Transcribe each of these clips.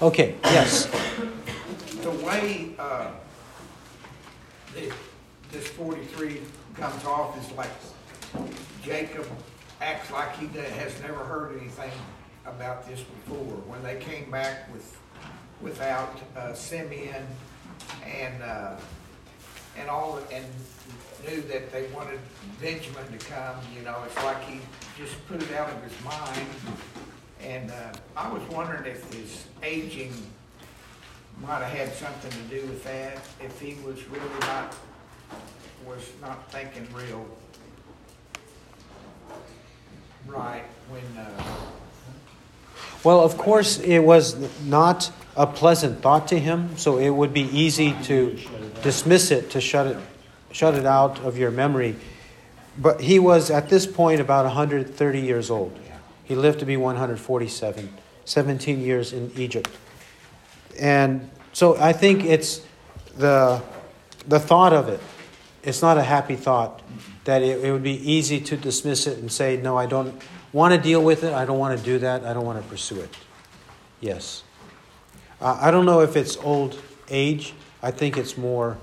Okay, yes. The way uh, that this 43 comes off is like Jacob acts like he has never heard anything about this before. When they came back with without uh, Simeon and uh, and all and knew that they wanted Benjamin to come, you know, it's like he just put it out of his mind. And uh, I was wondering if his aging might have had something to do with that, if he was really not, was not thinking real right when, uh, Well, of course, it was not a pleasant thought to him, so it would be easy to dismiss it, to shut it, shut it out of your memory. But he was at this point about 130 years old. He lived to be 147, 17 years in Egypt. And so I think it's the, the thought of it. It's not a happy thought that it, it would be easy to dismiss it and say, no, I don't want to deal with it. I don't want to do that. I don't want to pursue it. Yes. Uh, I don't know if it's old age. I think it's more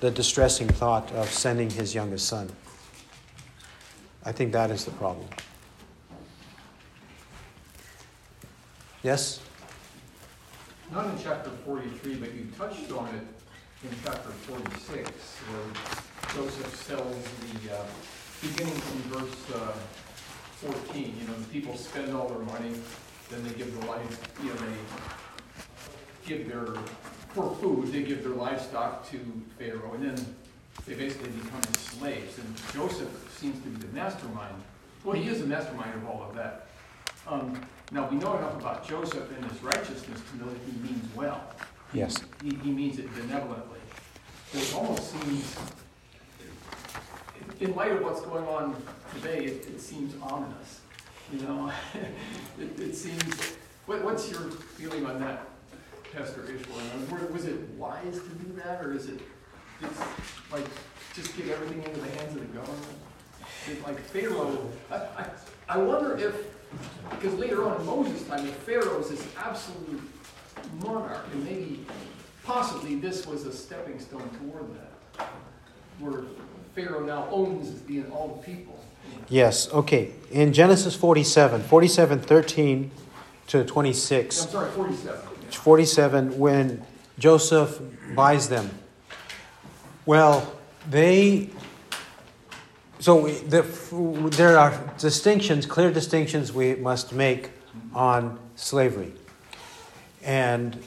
the distressing thought of sending his youngest son. I think that is the problem. Yes? Not in chapter forty-three, but you touched on it in chapter forty-six, where Joseph sells the, uh, beginning from verse, uh, fourteen, you know, the people spend all their money, then they give the life, you know, they give their, for food, they give their livestock to Pharaoh, and then they basically become his slaves, and Joseph seems to be the mastermind. Well, he is the mastermind of all of that. Um, now, we know enough about Joseph and his righteousness to know that he means well. Yes. He, he means it benevolently. But it almost seems, in light of what's going on today, it, it seems ominous. You know, it, it seems, what, what's your feeling on that, Pastor Ishmael? Was- Was it wise to do that, or is it, it's like, just give everything into the hands of the government? Like Pharaoh, I, I, I wonder if, because later on in Moses' time, the Pharaoh is this absolute monarch, and maybe, possibly this was a stepping stone toward that, where Pharaoh now owns the, all the people. Yes. Okay. In Genesis 47, 47, 13 to 26. I'm sorry, forty-seven. 47 when Joseph buys them. Well, they. So we- the, there are distinctions, clear distinctions we must make on slavery. And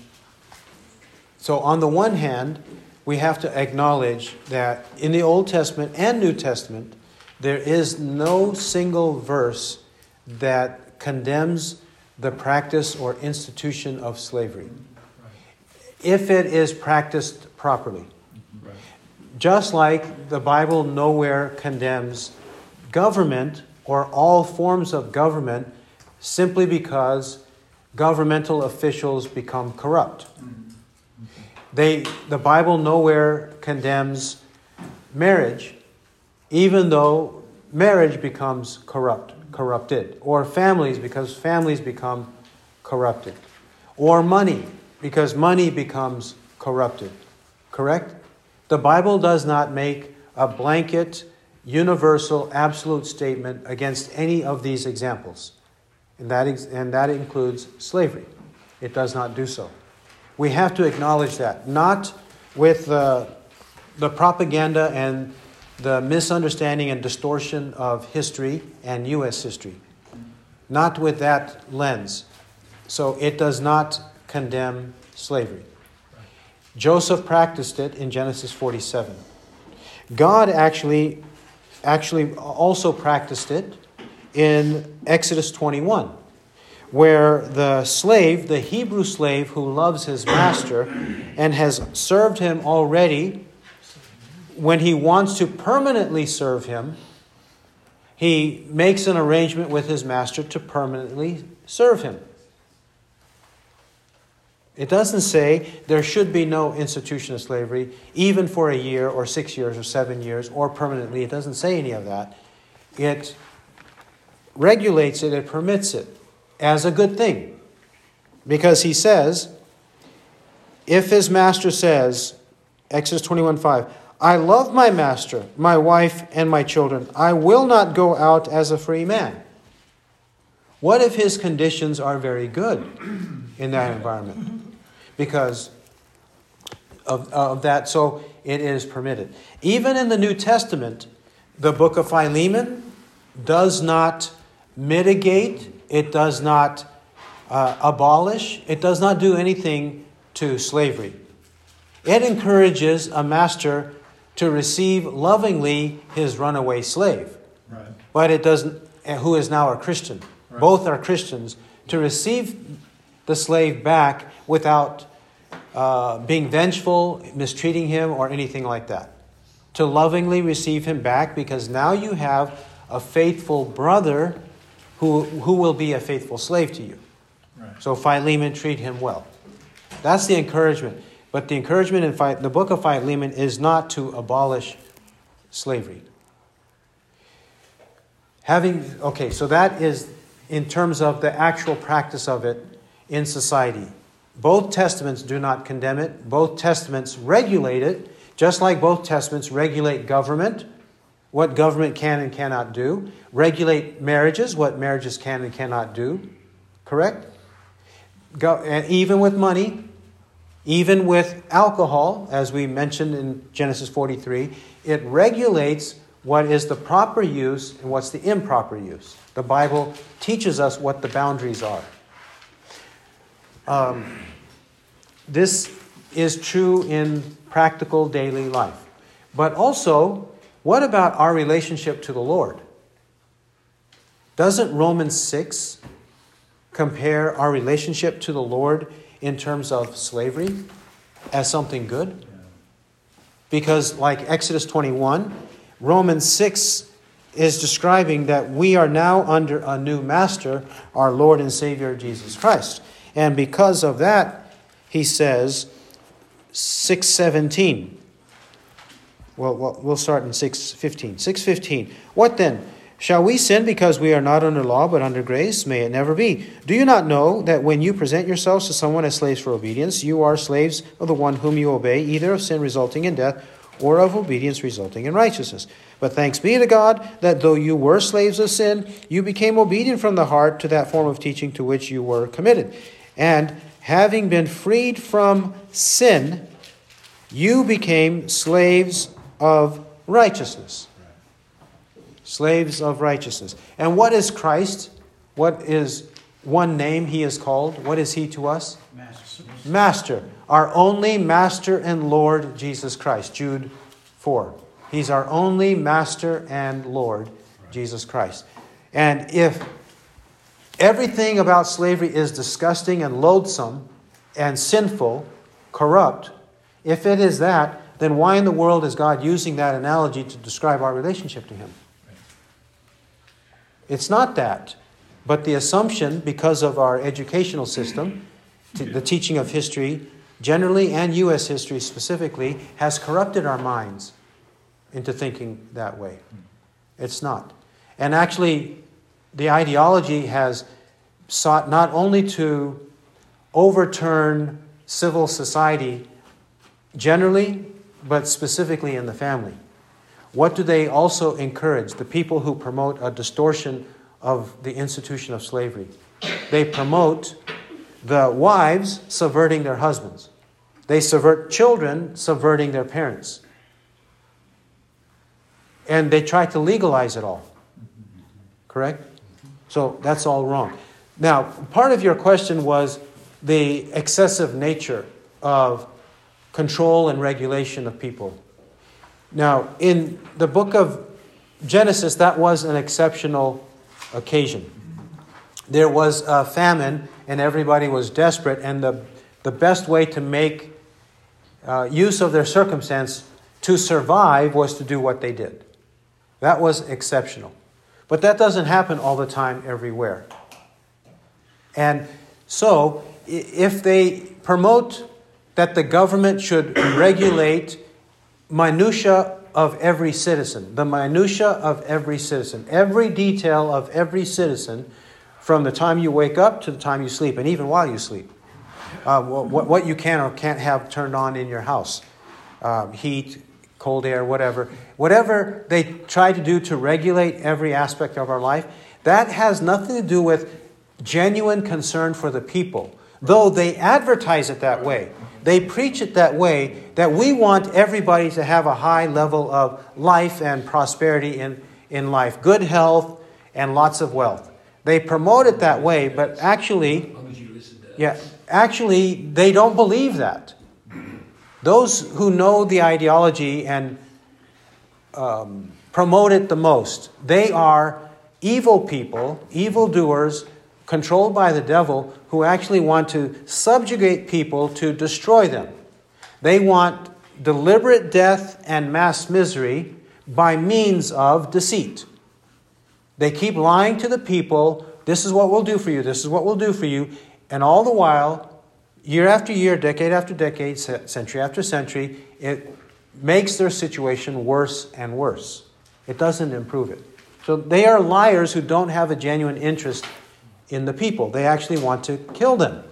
so, on the one hand, we have to acknowledge that in the Old Testament and New Testament, there is no single verse that condemns the practice or institution of slavery if it is practiced properly. Just like the Bible nowhere condemns government or all forms of government simply because governmental officials become corrupt. They, the Bible nowhere condemns marriage, even though marriage becomes corrupt, corrupted, or families because families become corrupted, or money because money becomes corrupted. Correct? The Bible does not make a blanket, universal, absolute statement against any of these examples, and that, ex- and that includes slavery. It does not do so. We have to acknowledge that, not with uh, the propaganda and the misunderstanding and distortion of history and U.S. history, not with that lens. So it does not condemn slavery. Joseph practiced it in Genesis 47. God actually, actually also practiced it in Exodus 21 where the slave, the Hebrew slave who loves his master and has served him already, when he wants to permanently serve him, he makes an arrangement with his master to permanently serve him. It doesn't say there should be no institution of slavery, even for a year or six years or seven years or permanently. It doesn't say any of that. It regulates it, it permits it as a good thing. Because he says if his master says, Exodus 21 5, I love my master, my wife, and my children, I will not go out as a free man. What if his conditions are very good in that environment? Because of, of that, so it is permitted. Even in the New Testament, the book of Philemon does not mitigate, it does not uh, abolish, it does not do anything to slavery. It encourages a master to receive lovingly his runaway slave. Right. But it doesn't, who is now a Christian. Right. Both are Christians, to receive the slave back without uh, being vengeful, mistreating him, or anything like that. To lovingly receive him back because now you have a faithful brother who, who will be a faithful slave to you. Right. So Philemon, treat him well. That's the encouragement. But the encouragement in Phi- the book of Philemon is not to abolish slavery. Having, okay, so that is in terms of the actual practice of it in society. Both testaments do not condemn it, both testaments regulate it, just like both testaments regulate government, what government can and cannot do, regulate marriages, what marriages can and cannot do. Correct? Go, and even with money, even with alcohol, as we mentioned in Genesis 43, it regulates what is the proper use and what's the improper use. The Bible teaches us what the boundaries are. Um, this is true in practical daily life. But also, what about our relationship to the Lord? Doesn't Romans 6 compare our relationship to the Lord in terms of slavery as something good? Because, like Exodus 21, Romans 6 is describing that we are now under a new master, our Lord and Savior Jesus Christ. And because of that, he says, 617. Well, we'll start in 615. 615. What then? Shall we sin because we are not under law but under grace? May it never be. Do you not know that when you present yourselves to someone as slaves for obedience, you are slaves of the one whom you obey, either of sin resulting in death or of obedience resulting in righteousness? But thanks be to God that though you were slaves of sin, you became obedient from the heart to that form of teaching to which you were committed. And having been freed from sin, you became slaves of righteousness. Slaves of righteousness. And what is Christ? What is one name he is called? What is he to us? Master. Master. Our only Master and Lord Jesus Christ. Jude 4. He's our only Master and Lord Jesus Christ. And if everything about slavery is disgusting and loathsome and sinful, corrupt, if it is that, then why in the world is God using that analogy to describe our relationship to Him? It's not that. But the assumption, because of our educational system, the teaching of history generally and U.S. history specifically, has corrupted our minds into thinking that way. It's not. And actually, the ideology has sought not only to overturn civil society generally, but specifically in the family. What do they also encourage? The people who promote a distortion of the institution of slavery. They promote the wives subverting their husbands. They subvert children subverting their parents. And they try to legalize it all. Correct? So that's all wrong. Now, part of your question was the excessive nature of control and regulation of people. Now, in the book of Genesis, that was an exceptional occasion. There was a famine, and everybody was desperate, and the, the best way to make uh, use of their circumstance to survive was to do what they did. That was exceptional. But that doesn't happen all the time everywhere. And so, if they promote that the government should regulate minutia of every citizen, the minutia of every citizen, every detail of every citizen from the time you wake up to the time you sleep, and even while you sleep. uh, what, what you can or can't have turned on in your house um, heat, cold air, whatever. Whatever they try to do to regulate every aspect of our life, that has nothing to do with genuine concern for the people. Though they advertise it that way, they preach it that way, that we want everybody to have a high level of life and prosperity in, in life, good health, and lots of wealth. They promote it that way, but actually, yeah, actually, they don't believe that. Those who know the ideology and um, promote it the most, they are evil people, evil doers, controlled by the devil, who actually want to subjugate people to destroy them. They want deliberate death and mass misery by means of deceit. They keep lying to the people this is what we'll do for you, this is what we'll do for you, and all the while, year after year, decade after decade, century after century, it makes their situation worse and worse. It doesn't improve it. So they are liars who don't have a genuine interest in the people. They actually want to kill them.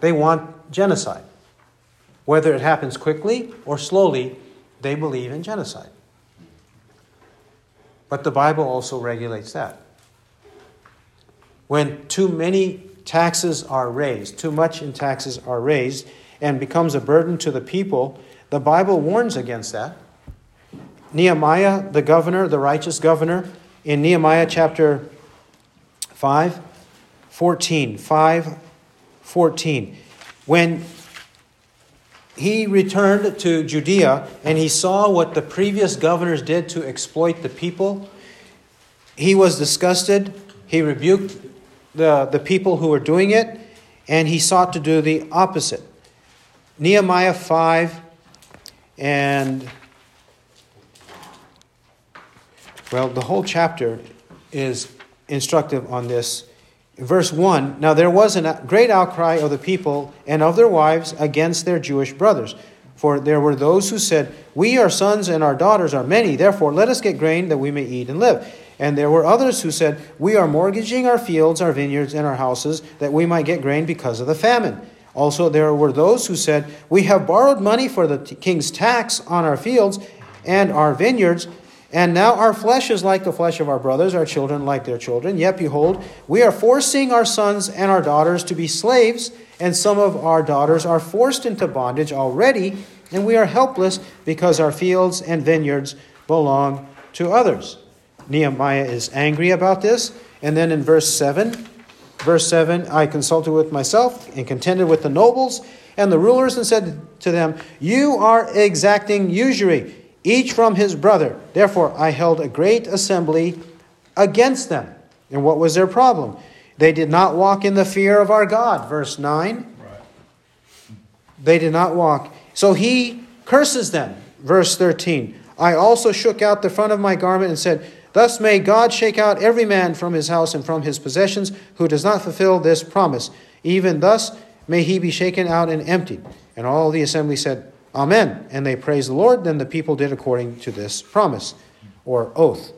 They want genocide. Whether it happens quickly or slowly, they believe in genocide. But the Bible also regulates that. When too many taxes are raised, too much in taxes are raised, and becomes a burden to the people, the Bible warns against that. Nehemiah, the governor, the righteous governor, in Nehemiah chapter 5, 14, 5, 14. When he returned to Judea and he saw what the previous governors did to exploit the people, he was disgusted. He rebuked the, the people who were doing it, and he sought to do the opposite. Nehemiah 5 and, well, the whole chapter is instructive on this. Verse 1 Now there was a great outcry of the people and of their wives against their Jewish brothers. For there were those who said, We, our sons and our daughters, are many, therefore let us get grain that we may eat and live. And there were others who said, We are mortgaging our fields, our vineyards, and our houses, that we might get grain because of the famine. Also, there were those who said, We have borrowed money for the king's tax on our fields and our vineyards, and now our flesh is like the flesh of our brothers, our children like their children. Yet behold, we are forcing our sons and our daughters to be slaves, and some of our daughters are forced into bondage already, and we are helpless because our fields and vineyards belong to others. Nehemiah is angry about this. And then in verse 7, verse 7, I consulted with myself and contended with the nobles and the rulers and said to them, You are exacting usury, each from his brother. Therefore, I held a great assembly against them. And what was their problem? They did not walk in the fear of our God. Verse 9. Right. They did not walk. So he curses them. Verse 13. I also shook out the front of my garment and said, Thus may God shake out every man from his house and from his possessions who does not fulfill this promise. Even thus may he be shaken out and emptied. And all the assembly said, Amen. And they praised the Lord. Then the people did according to this promise or oath.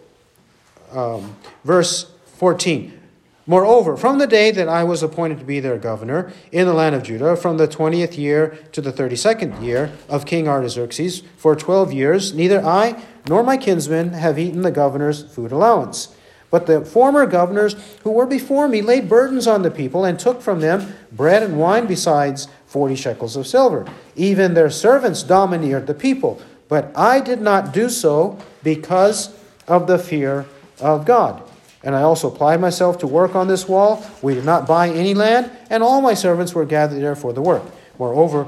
Um, verse 14. Moreover, from the day that I was appointed to be their governor in the land of Judah, from the twentieth year to the thirty second year of King Artaxerxes, for twelve years, neither I nor my kinsmen have eaten the governor's food allowance. But the former governors who were before me laid burdens on the people and took from them bread and wine besides forty shekels of silver. Even their servants domineered the people. But I did not do so because of the fear of God. And I also applied myself to work on this wall. We did not buy any land, and all my servants were gathered there for the work. Moreover,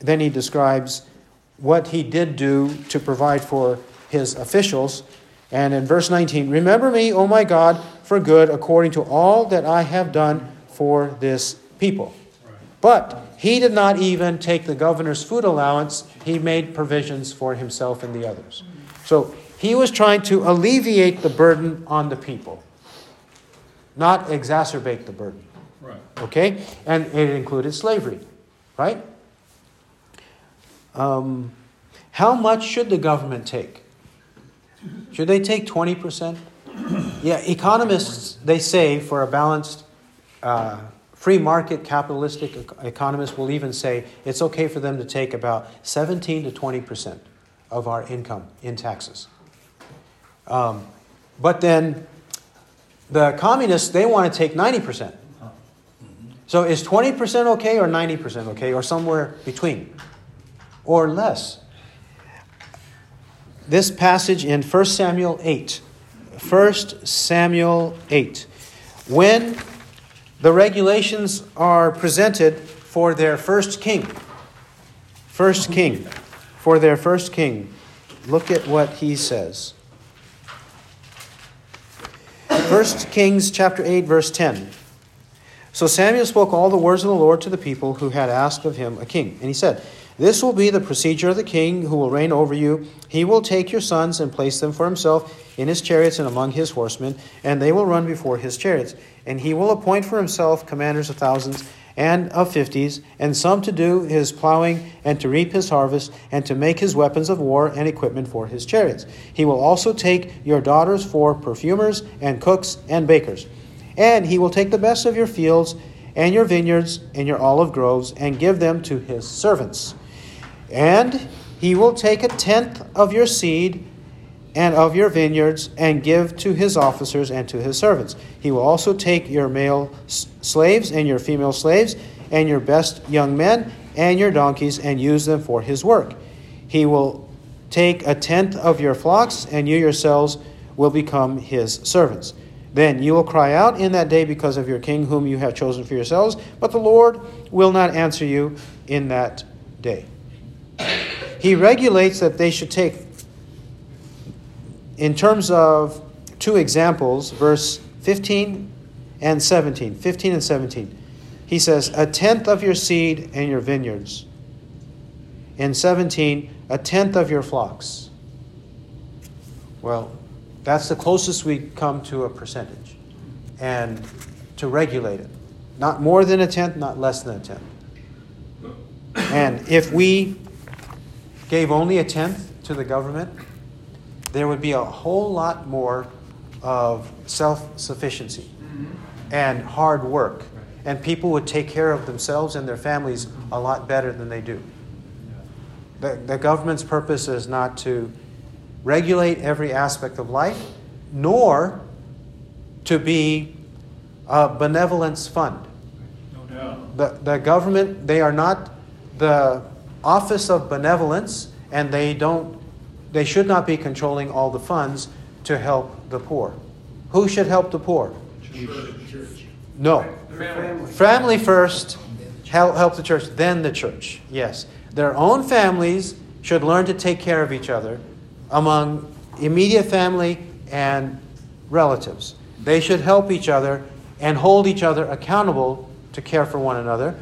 then he describes what he did do to provide for his officials. And in verse 19, remember me, O my God, for good, according to all that I have done for this people. But he did not even take the governor's food allowance, he made provisions for himself and the others. So he was trying to alleviate the burden on the people, not exacerbate the burden. Right. Okay? And it included slavery, right? Um, how much should the government take? Should they take 20%? Yeah, economists, they say for a balanced, uh, free market capitalistic economists will even say it's okay for them to take about 17 to 20 percent of our income in taxes. Um, but then the communists, they want to take 90 percent. So is 20 percent okay or 90 percent okay or somewhere between or less? This passage in 1 Samuel 8. 1 Samuel 8. When the regulations are presented for their first king. First king. For their first king. Look at what he says. 1 Kings chapter 8 verse 10. So Samuel spoke all the words of the Lord to the people who had asked of him a king. And he said, This will be the procedure of the king who will reign over you. He will take your sons and place them for himself in his chariots and among his horsemen, and they will run before his chariots. And he will appoint for himself commanders of thousands and of fifties, and some to do his plowing, and to reap his harvest, and to make his weapons of war and equipment for his chariots. He will also take your daughters for perfumers, and cooks, and bakers. And he will take the best of your fields, and your vineyards, and your olive groves, and give them to his servants. And he will take a tenth of your seed and of your vineyards, and give to his officers and to his servants. He will also take your male slaves and your female slaves, and your best young men and your donkeys, and use them for his work. He will take a tenth of your flocks, and you yourselves will become his servants. Then you will cry out in that day because of your king, whom you have chosen for yourselves, but the Lord will not answer you in that day. He regulates that they should take in terms of two examples, verse 15 and 17. 15 and 17. He says, A tenth of your seed and your vineyards. In 17, a tenth of your flocks. Well, that's the closest we come to a percentage. And to regulate it. Not more than a tenth, not less than a tenth. And if we gave only a tenth to the government, there would be a whole lot more of self sufficiency and hard work. And people would take care of themselves and their families a lot better than they do. The, the government's purpose is not to regulate every aspect of life, nor to be a benevolence fund. No doubt. The, the government, they are not the office of benevolence, and they don't they should not be controlling all the funds to help the poor. Who should help the poor? Church. No. Family. family first, help, help the church, then the church. Yes. Their own families should learn to take care of each other among immediate family and relatives. They should help each other and hold each other accountable to care for one another.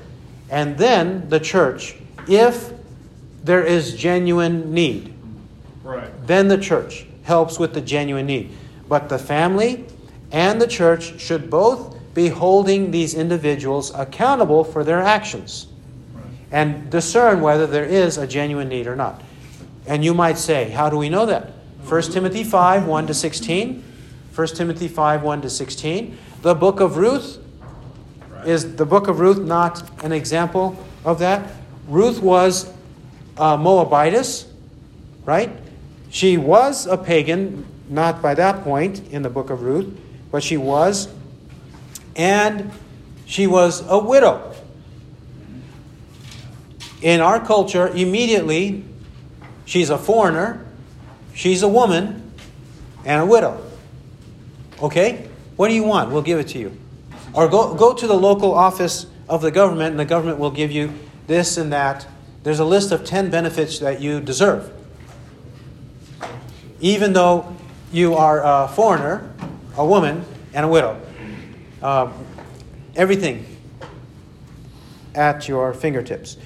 And then the church, if there is genuine need. Right. Then the church helps with the genuine need. But the family and the church should both be holding these individuals accountable for their actions right. and discern whether there is a genuine need or not. And you might say, how do we know that? 1 Timothy 5 1 to 16. 1 Timothy 5 1 to 16. The book of Ruth right. is the book of Ruth not an example of that? Ruth was a Moabitess, right? She was a pagan, not by that point in the book of Ruth, but she was. And she was a widow. In our culture, immediately, she's a foreigner, she's a woman, and a widow. Okay? What do you want? We'll give it to you. Or go, go to the local office of the government, and the government will give you this and that. There's a list of 10 benefits that you deserve even though you are a foreigner, a woman, and a widow. Uh, everything at your fingertips.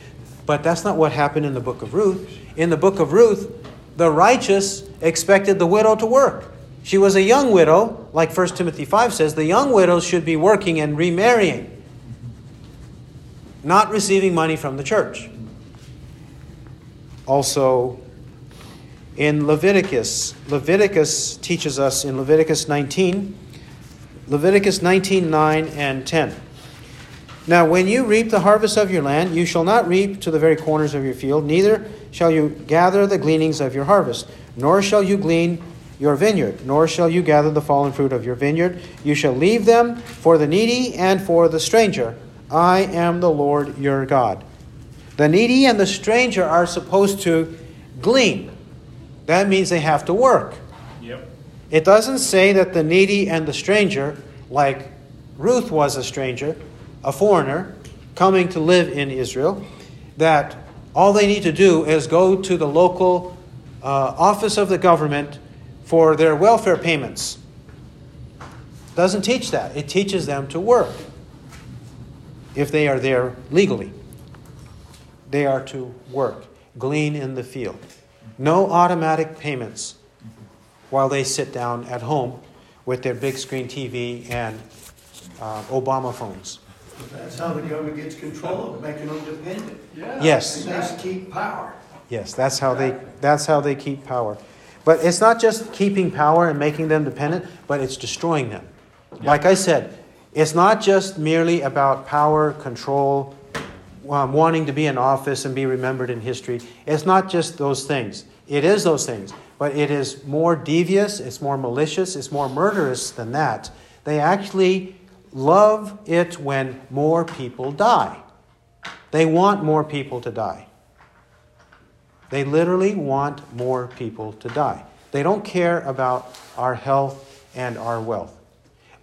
But that's not what happened in the book of Ruth. In the book of Ruth, the righteous expected the widow to work. She was a young widow, like 1 Timothy 5 says, the young widows should be working and remarrying, not receiving money from the church. Also, in Leviticus. Leviticus teaches us in Leviticus 19, Leviticus 19, 9, and 10. Now, when you reap the harvest of your land, you shall not reap to the very corners of your field, neither shall you gather the gleanings of your harvest, nor shall you glean your vineyard, nor shall you gather the fallen fruit of your vineyard. You shall leave them for the needy and for the stranger. I am the Lord your God. The needy and the stranger are supposed to glean. That means they have to work. Yep. It doesn't say that the needy and the stranger, like Ruth was a stranger, a foreigner, coming to live in Israel, that all they need to do is go to the local uh, office of the government for their welfare payments. Doesn't teach that. It teaches them to work if they are there legally. They are to work, glean in the field. No automatic payments while they sit down at home with their big screen TV and uh, Obama phones. That's how the government gets control of making them dependent. Yes. And they keep power. Yes, that's how they that's how they keep power. But it's not just keeping power and making them dependent, but it's destroying them. Like I said, it's not just merely about power, control, um, wanting to be in office and be remembered in history. It's not just those things. It is those things, but it is more devious, it's more malicious, it's more murderous than that. They actually love it when more people die. They want more people to die. They literally want more people to die. They don't care about our health and our wealth.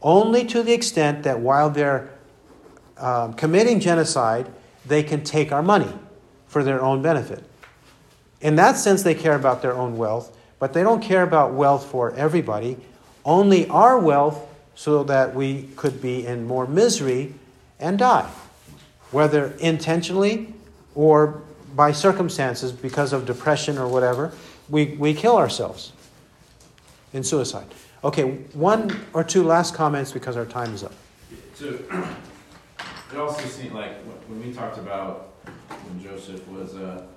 Only to the extent that while they're um, committing genocide, they can take our money for their own benefit. In that sense, they care about their own wealth, but they don't care about wealth for everybody, only our wealth so that we could be in more misery and die, whether intentionally or by circumstances because of depression or whatever, we, we kill ourselves in suicide. Okay, one or two last comments because our time is up. So it also seemed like when we talked about when Joseph was a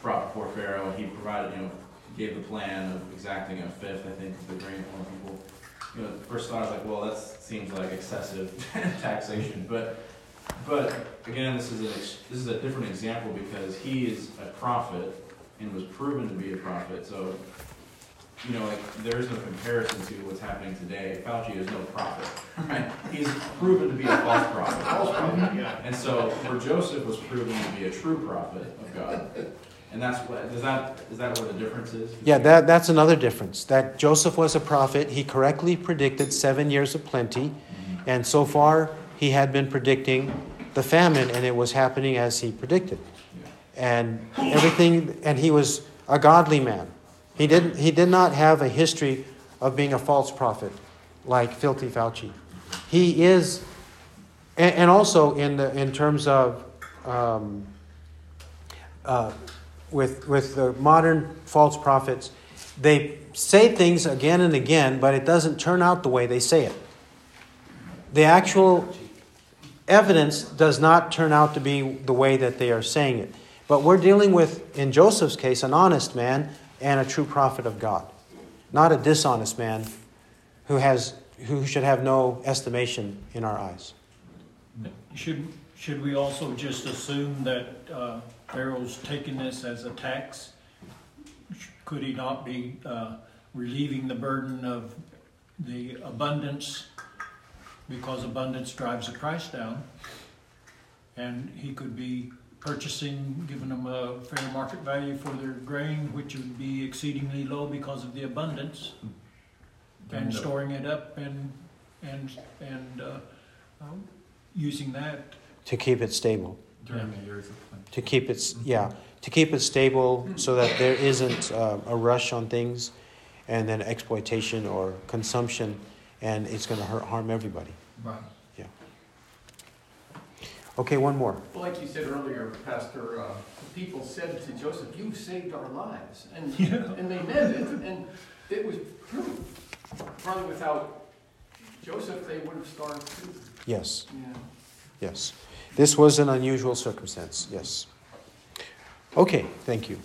brought before Pharaoh, he provided, you know, gave the plan of exacting a fifth, I think, of the grain from people. You know, first thought I was like, well, that seems like excessive taxation, but but again, this is a this is a different example because he is a prophet and was proven to be a prophet. So you know, like there is no comparison to what's happening today. Fauci is no prophet, right? He's proven to be a false prophet. False prophet, yeah. And so, for Joseph was proven to be a true prophet of God, and that's what is that is that what the difference is? Yeah, that, that's another difference. That Joseph was a prophet. He correctly predicted seven years of plenty, mm-hmm. and so far he had been predicting the famine, and it was happening as he predicted. And everything, and he was a godly man. He, didn't, he did not have a history of being a false prophet like Filthy Fauci. He is, and, and also in, the, in terms of um, uh, with, with the modern false prophets, they say things again and again, but it doesn't turn out the way they say it. The actual evidence does not turn out to be the way that they are saying it. But we're dealing with, in Joseph's case, an honest man and a true prophet of God, not a dishonest man who, has, who should have no estimation in our eyes. Should, should we also just assume that uh, Pharaoh's taking this as a tax? Could he not be uh, relieving the burden of the abundance because abundance drives the price down? And he could be purchasing, giving them a fair market value for their grain, which would be exceedingly low because of the abundance, and storing it up and and and uh, um, using that. To keep it stable. During the years of plenty. To keep it, yeah, to keep it stable so that there isn't uh, a rush on things and then exploitation or consumption and it's going to hurt harm everybody. Right. Okay, one more. Well, like you said earlier, Pastor, uh, people said to Joseph, "You saved our lives," and Yeah. and they meant it, and it was true. Probably without Joseph, they would have starved too. Yes, Yeah. yes. This was an unusual circumstance, yes. Okay, thank you.